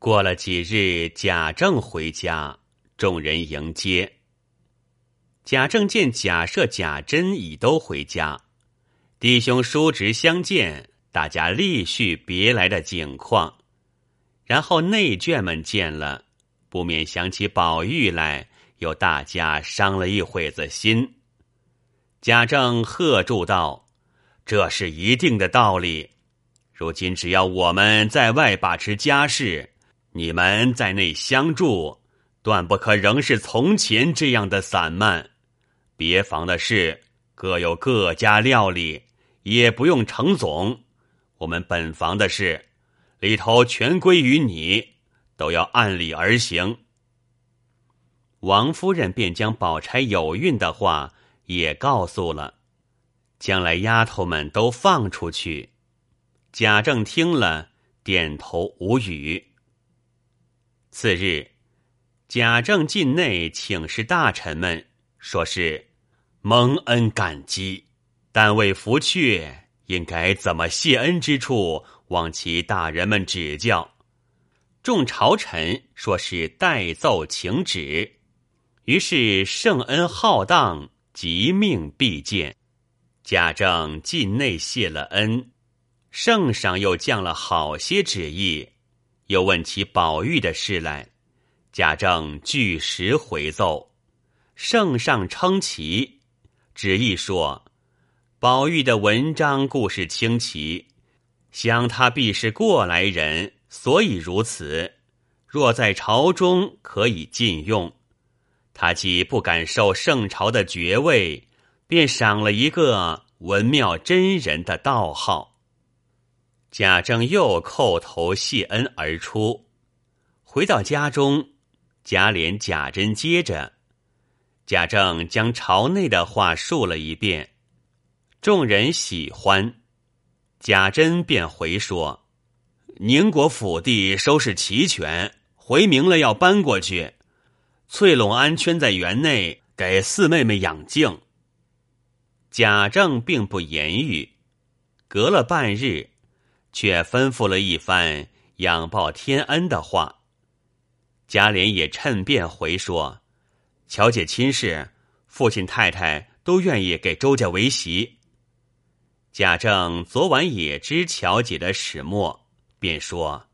过了几日，贾政回家，众人迎接。贾政见贾赦、贾珍已都回家，弟兄叔侄相见，大家立叙别来的景况。然后内眷们见了，不免想起宝玉来，又大家伤了一会子心。贾政喝住道：“这是一定的道理。如今只要我们在外把持家事，你们在内相助，断不可仍是从前这样的散漫。别房的事各有各家料理，也不用程总。我们本房的事。”里头全归于你，都要按理而行。王夫人便将宝钗有孕的话也告诉了，将来丫头们都放出去。贾政听了，点头无语。次日，贾政进内请示大臣们，说是蒙恩感激，但为福阙，应该怎么谢恩之处。望其大人们指教。众朝臣说是代奏请旨，于是圣恩浩荡，即命必见。贾政进内谢了恩，圣上又降了好些旨意，又问起宝玉的事来。贾政据实回奏，圣上称奇，旨意说宝玉的文章故事清奇。想他必是过来人，所以如此。若在朝中可以禁用，他既不敢受圣朝的爵位，便赏了一个文庙真人的道号。贾政又叩头谢恩而出，回到家中，贾琏、贾珍接着，贾政将朝内的话述了一遍，众人喜欢。贾珍便回说：“宁国府地收拾齐全，回明了要搬过去。翠垄安圈在园内，给四妹妹养静。”贾政并不言语，隔了半日，却吩咐了一番仰报天恩的话。贾琏也趁便回说：“乔姐亲事，父亲太太都愿意给周家为媳。”贾政昨晚也知乔姐的始末，便说：“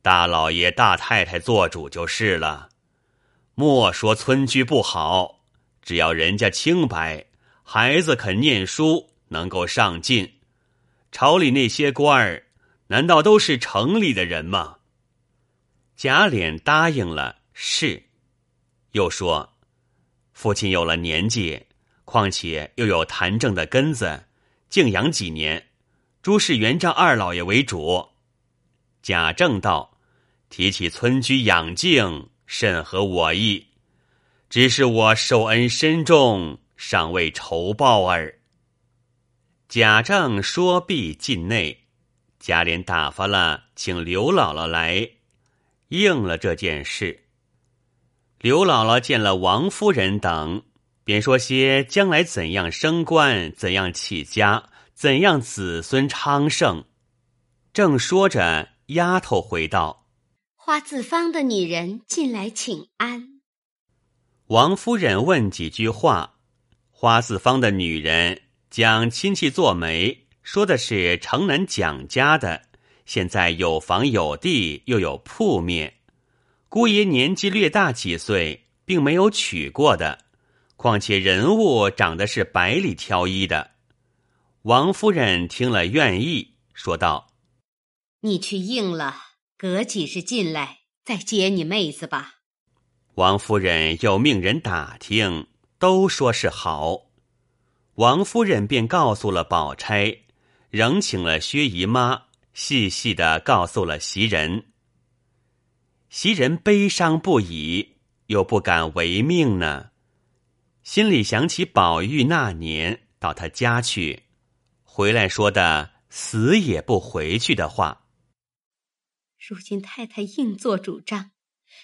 大老爷、大太太做主就是了。莫说村居不好，只要人家清白，孩子肯念书，能够上进。朝里那些官儿，难道都是城里的人吗？”贾琏答应了，是。又说：“父亲有了年纪，况且又有谭正的根子。”静养几年，诸事原仗二老爷为主。贾政道：“提起村居养静，甚合我意。只是我受恩深重，尚未酬报耳。”贾政说毕，进内，贾琏打发了，请刘姥姥来应了这件事。刘姥姥见了王夫人等。便说些将来怎样升官，怎样起家，怎样子孙昌盛。正说着，丫头回道：“花自芳的女人进来请安。”王夫人问几句话，花自芳的女人将亲戚做媒，说的是城南蒋家的，现在有房有地，又有铺面。姑爷年纪略大几岁，并没有娶过的。况且人物长得是百里挑一的，王夫人听了愿意，说道：“你去应了，隔几日进来再接你妹子吧。”王夫人又命人打听，都说是好。王夫人便告诉了宝钗，仍请了薛姨妈，细细的告诉了袭人。袭人悲伤不已，又不敢违命呢。心里想起宝玉那年到他家去，回来说的死也不回去的话。如今太太硬做主张，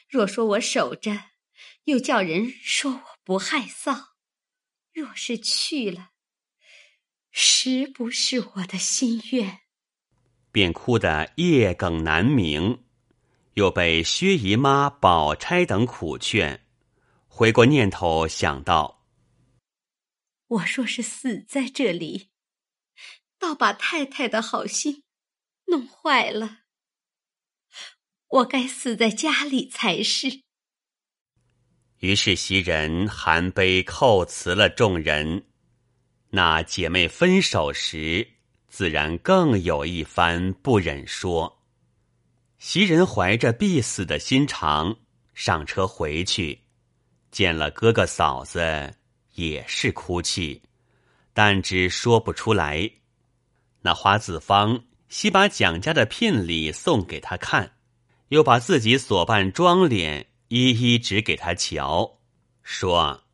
若说我守着，又叫人说我不害臊；若是去了，实不是我的心愿。便哭得夜哽难明。又被薛姨妈、宝钗等苦劝，回过念头想到：我若是死在这里，倒把太太的好心弄坏了。我该死在家里才是。于是袭人含悲叩辞了众人。那姐妹分手时，自然更有一番不忍说。袭人怀着必死的心肠上车回去，见了哥哥嫂子，也是哭泣，但只说不出来。那花子方先把蒋家的聘礼送给他看，又把自己所扮妆脸一一指给他瞧，说：“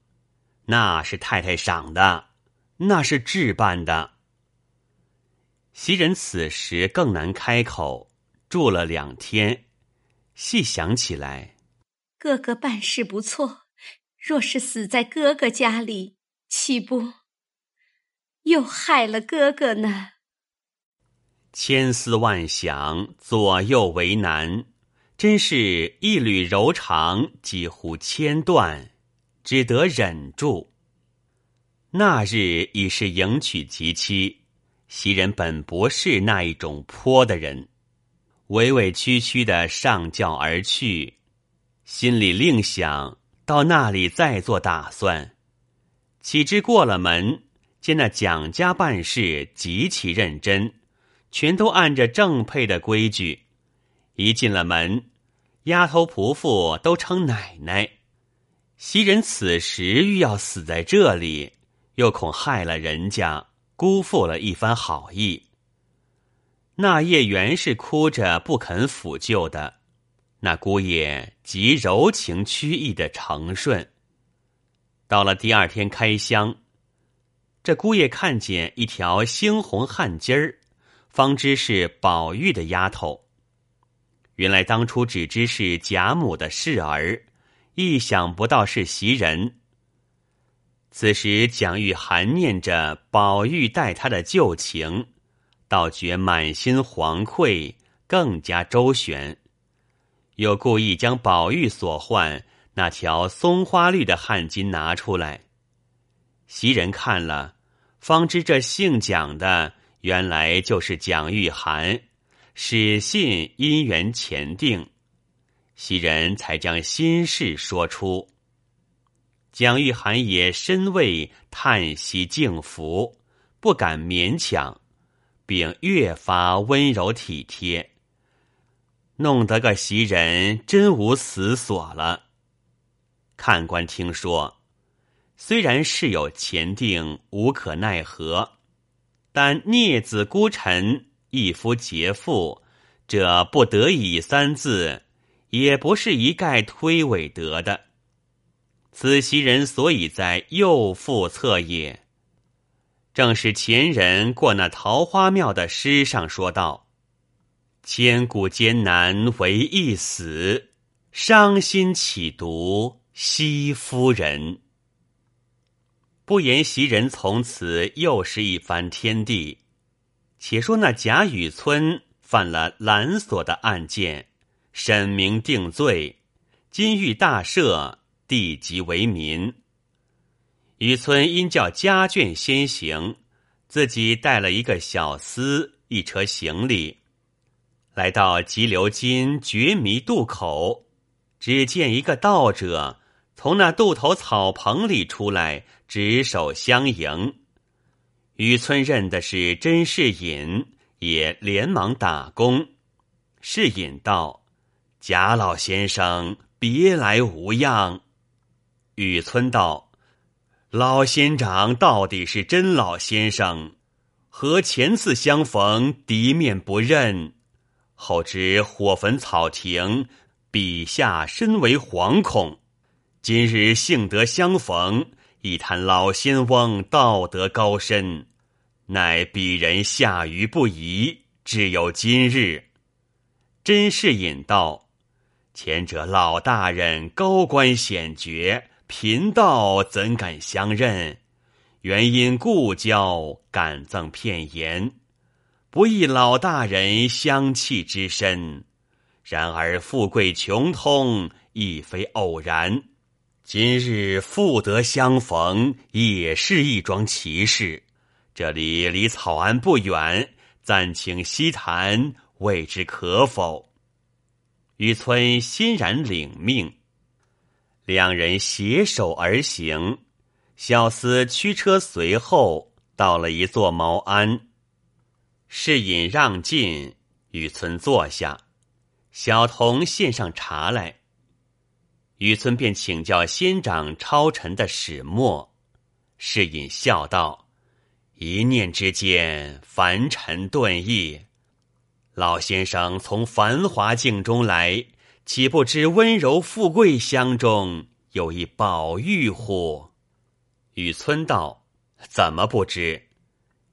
那是太太赏的。”那是置办的。袭人此时更难开口，住了两天，细想起来，哥哥办事不错，若是死在哥哥家里，岂不又害了哥哥呢？千思万想，左右为难，真是一缕柔肠几乎千断，只得忍住。那日已是迎娶及期，袭人本不是那一种泼的人，委委屈屈的上轿而去，心里另想到那里再做打算。岂知过了门，见那蒋家办事极其认真，全都按着正配的规矩。一进了门，丫头仆妇都称奶奶。袭人此时欲要死在这里。又恐害了人家，辜负了一番好意。那夜原是哭着不肯抚救的，那姑爷极柔情曲意的承顺。到了第二天开箱，这姑爷看见一条猩红汗巾儿，方知是宝玉的丫头。原来当初只知是贾母的侍儿，意想不到是袭人。此时，蒋玉菡念着宝玉待他的旧情，倒觉满心惶愧，更加周旋，又故意将宝玉所换那条松花绿的汗巾拿出来。袭人看了，方知这姓蒋的原来就是蒋玉菡，始信姻缘前定，袭人才将心事说出。蒋玉菡也深为叹息敬服，不敢勉强，并越发温柔体贴，弄得个袭人真无死所了。看官听说，虽然事有前定，无可奈何，但孽子孤臣，一夫劫妇，这不得已三字，也不是一概推诿得的。此袭人所以在右腹侧也，正是前人过那桃花庙的诗上说道：“千古艰难唯一死，伤心岂独惜夫人。”不言袭人从此又是一番天地。且说那贾雨村犯了蓝锁的案件，审明定罪，金玉大赦。地级为民，雨村因叫家眷先行，自己带了一个小厮，一车行李，来到急流金绝迷渡口，只见一个道者从那渡头草棚里出来，执手相迎。雨村认的是甄士隐，也连忙打工。士隐道：“贾老先生，别来无恙。”雨村道：“老仙长到底是真老先生，和前次相逢敌面不认，后知火焚草亭，笔下深为惶恐。今日幸得相逢，一谈老仙翁道德高深，乃鄙人下愚不疑，只有今日。”甄士隐道：“前者老大人高官显爵。”贫道怎敢相认？原因故交，敢赠片言。不意老大人香气之深，然而富贵穷通，亦非偶然。今日复得相逢，也是一桩奇事。这里离草庵不远，暂请西谈，未知可否？雨村欣然领命，两人携手而行。小厮驱车随后，到了一座茅庵。侍隐让进，雨村坐下，小童献上茶来。雨村便请教仙长超尘的始末，侍隐笑道：“一念之间，凡尘顿异。老先生从繁华境中来，岂不知温柔富贵乡中有一宝玉乎？”雨村道：“怎么不知？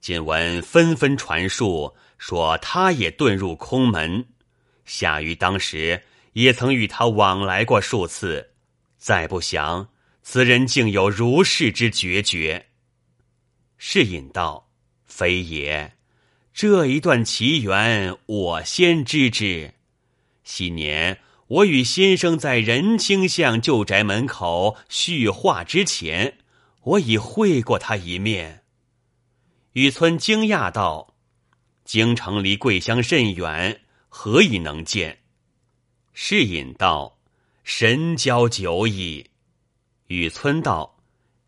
今闻纷纷传述，说他也遁入空门。夏雨当时。”也曾与他往来过数次，再不想此人竟有如是之决绝。是引道：“非也，这一段奇缘我先知之。昔年我与先生在仁清巷旧宅门口叙话之前，我已会过他一面。”雨村惊讶道：“京城离桂乡甚远，何以能见？”是隐道：“神交久矣。”雨村道：“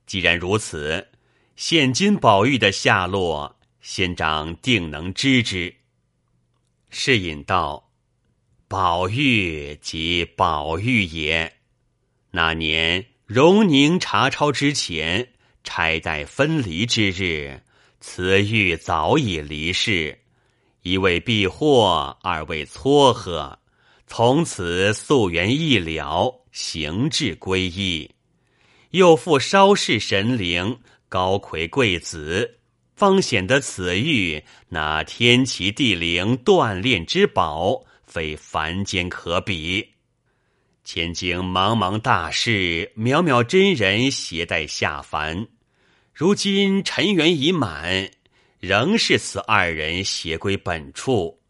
既然如此，现今宝玉的下落，仙长定能知之。”是隐道：“宝玉即宝玉也。那年荣宁查抄之前，差代分离之日，此玉早已离世。一为避祸，二为撮合。”从此溯源一了，行至归依，又复稍事神灵，高魁贵子，方显得此玉那天齐地灵锻炼之宝，非凡间可比。前经茫茫大事，渺渺真人携带下凡，如今尘缘已满，仍是此二人携归本处。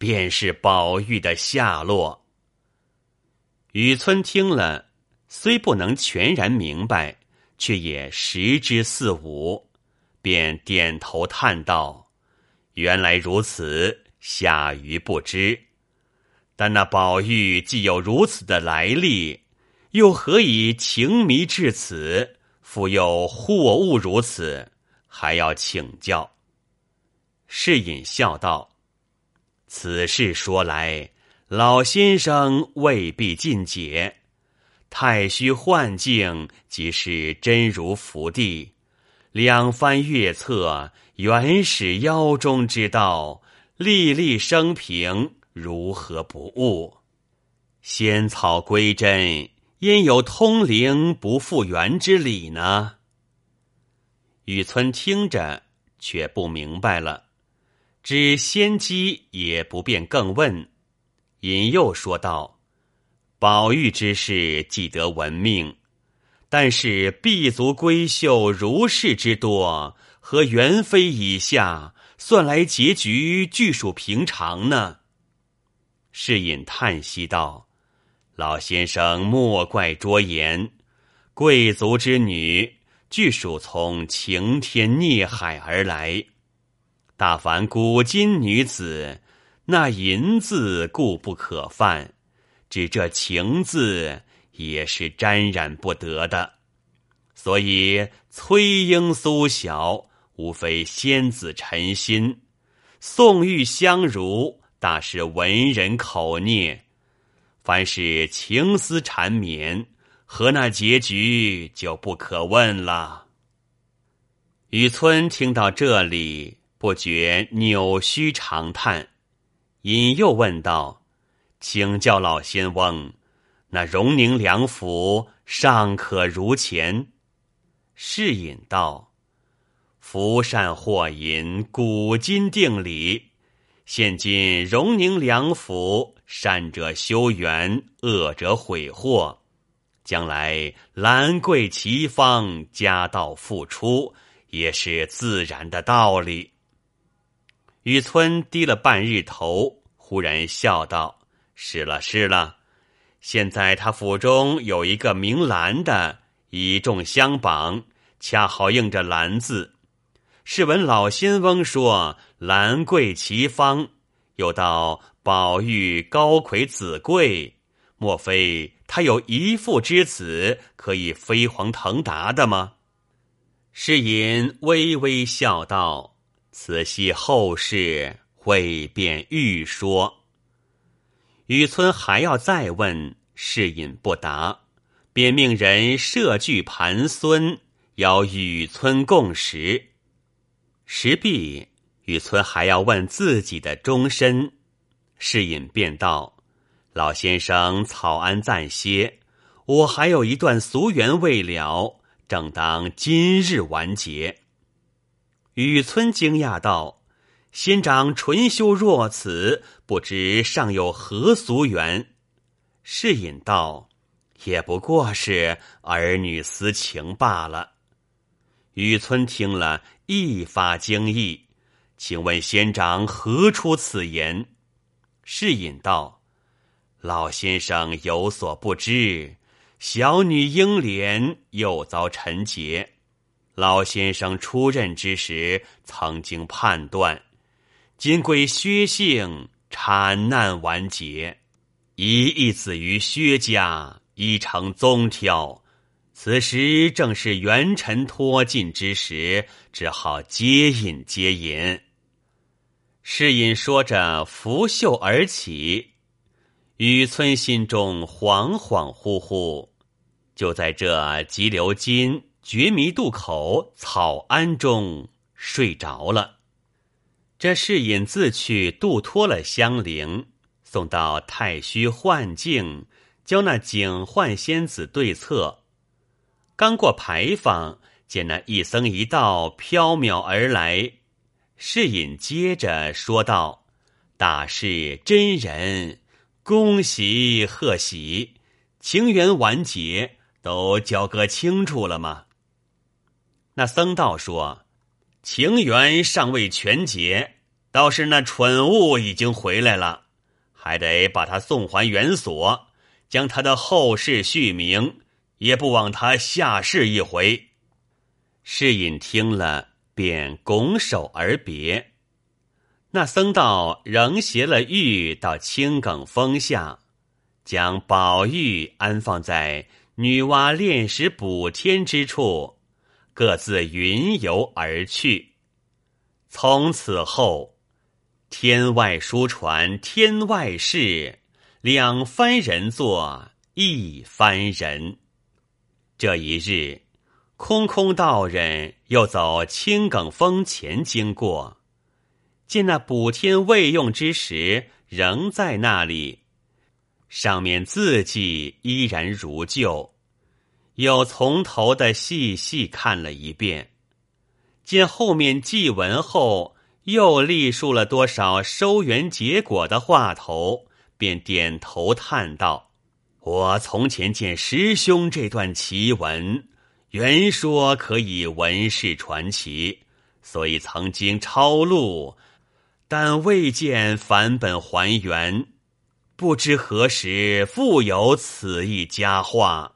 便是宝玉的下落。雨村听了，虽不能全然明白，却也识之四五，便点头叹道：“原来如此，下愚不知。但那宝玉既有如此的来历，又何以情迷至此？复又货物如此，还要请教。”侍隐笑道。此事说来，老先生未必尽解。太虚幻境即是真如福地，两番月策，原始妖中之道，粒粒生平，如何不悟？仙草归真，焉有通灵不复原之理呢？雨村听着，却不明白了。知先机也不便更问，引诱说道：“宝玉之事既得闻命，但是婢族闺秀如是之多，和元妃以下算来结局，俱属平常呢。”是隐叹息道：“老先生莫怪拙言，贵族之女，俱属从晴天孽海而来。”大凡古今女子，那淫字固不可犯，只这情字也是沾染不得的。所以崔莺苏小，无非仙子陈心；宋玉香如，大是文人口孽。凡是情丝缠绵，和那结局就不可问了。雨村听到这里。不觉扭须长叹，引诱问道：“请教老仙翁，那荣宁两府尚可如前？”是引道：“福善祸淫，古今定理。现今荣宁两府，善者修缘，恶者毁祸。将来兰桂齐芳，家道复出，也是自然的道理。”雨村低了半日头，忽然笑道：“是了，是了。现在他府中有一个名兰的，以众相榜，恰好应着兰字。试闻老仙翁说兰贵其方，又道宝玉高魁子贵，莫非他有一父之子可以飞黄腾达的吗？是隐微微笑道：“此系后事，未便欲说。”雨村还要再问，是隐不答，便命人设具盘孙，邀雨村共食。食毕，雨村还要问自己的终身，是隐便道：“老先生草安暂歇，我还有一段俗缘未了，正当今日完结。”雨村惊讶道。仙长纯修若此，不知尚有何俗缘？是隐道，也不过是儿女私情罢了。雨村听了一发惊异，请问仙长何出此言？是隐道，老先生有所不知，小女英莲又遭陈劫，老先生出任之时，曾经判断。今归薛姓，产难完结，一义子于薛家，已成宗挑。此时正是元辰脱尽之时，只好接引接引。侍隐说着，拂袖而起。雨村心中恍恍惚惚，就在这急流金、绝迷渡口、草庵中睡着了。这是引自去渡脱了香菱，送到太虚幻境，教那警幻仙子对策。刚过牌坊，见那一僧一道飘渺而来，是隐接着说道：“大士真人，恭喜贺喜，情缘完结，都交割清楚了吗？”那僧道说。情缘尚未全结，倒是那蠢物已经回来了，还得把他送还原所，将他的后事续明，也不枉他下世一回。世隐听了，便拱手而别。那僧道仍携了玉到青埂峰下，将宝玉安放在女娲炼石补天之处。各自云游而去。从此后，天外书传天外事，两番人作一番人。这一日，空空道人又走青埂峰前经过，见那补天未用之时仍在那里，上面字迹依然如旧。又从头的细细看了一遍，见后面记文后又历述了多少收圆结果的话头，便点头叹道：“我从前见师兄这段奇文，原说可以文世传奇，所以曾经抄录，但未见返本还原，不知何时复有此一佳话。”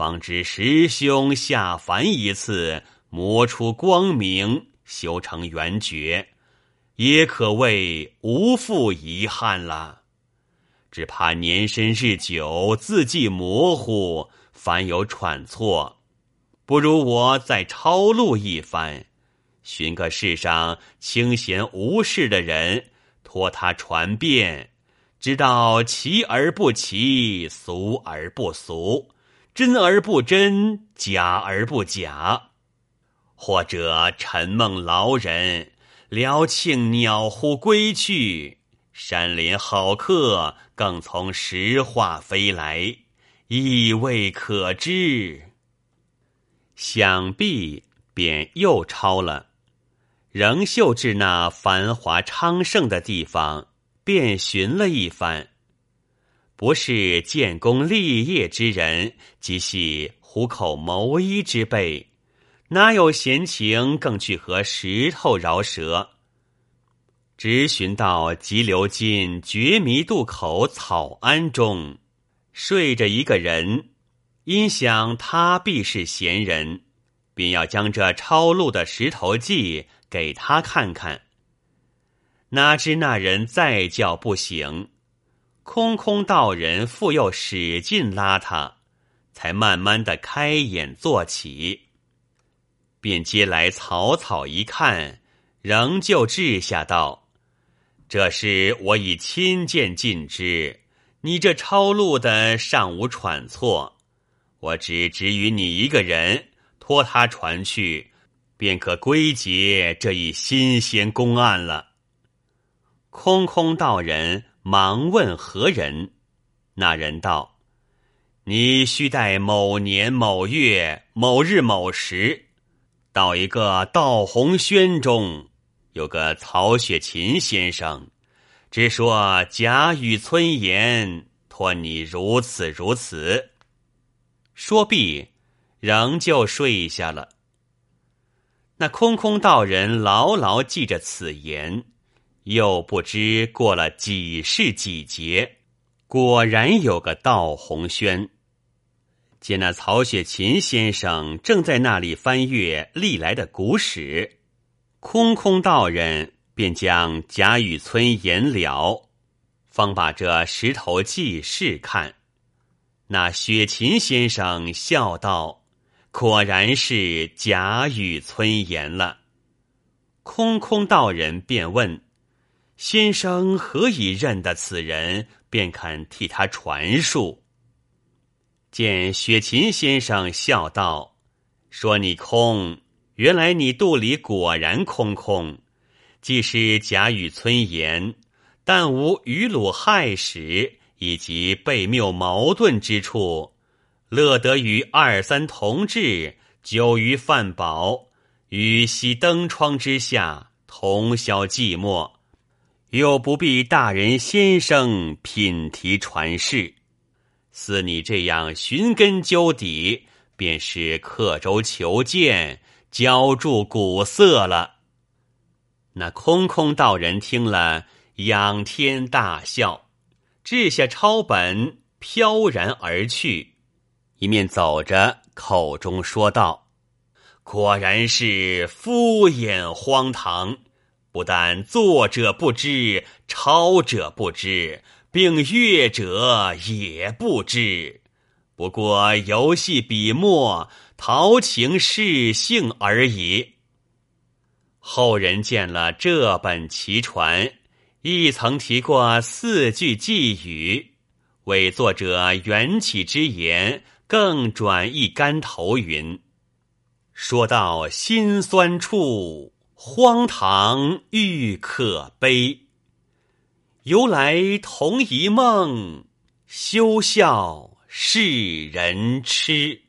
方知师兄下凡一次，磨出光明，修成圆觉，也可谓无负遗憾了。只怕年深日久，字迹模糊，凡有喘错，不如我再抄录一番，寻个世上清闲无事的人，托他传遍，知道奇而不奇，俗而不俗。真而不真，假而不假，或者沉梦劳人，聊庆鸟呼归去，山林好客更从石化飞来，亦未可知。想必便又抄了，仍秀至那繁华昌盛的地方，便寻了一番。不是建功立业之人，即系虎口谋衣之辈，哪有闲情更去和石头饶舌？直寻到急流津绝迷渡口草庵中，睡着一个人，因想他必是闲人，便要将这抄录的石头记给他看看。哪知那人再叫不醒，空空道人复又使劲拉他，才慢慢的开眼坐起。便接来草草一看，仍旧掷下道：“这事我已亲见尽知，你这抄录的尚无喘错，我只指与你一个人，托他传去，便可归结这一新鲜公案了。”空空道人忙问何人，那人道：“你须待某年某月某日某时，到一个道红轩中，有个曹雪芹先生，只说贾雨村言，托你如此如此。”说毕，仍旧睡下了。那空空道人牢牢记着此言。又不知过了几世几劫，果然有个道红轩。见那曹雪芹先生正在那里翻阅历来的古史，空空道人便将贾雨村言了，方把这石头记事看。那雪芹先生笑道：“果然是贾雨村言了。”空空道人便问。先生何以认得此人，便肯替他传述？见雪琴先生笑道：“说你空，原来你肚里果然空空。既是贾雨村言，但无余鲁害史以及被谬矛盾之处，乐得与二三同志久于饭饱，与西灯窗之下同消寂寞。”又不必大人先生品题传世，似你这样寻根究底，便是刻舟求剑，浇筑古色了。那空空道人听了，仰天大笑，掷下抄本，飘然而去。一面走着，口中说道：“果然是敷衍荒唐。”不但作者不知，抄者不知，并阅者也不知，不过游戏笔墨，陶情事性而已。后人见了这本奇传，亦曾提过四句寄语，为作者缘起之言，更转一竿头云：说到心酸处。荒唐欲可悲，由来同一梦，休笑世人痴。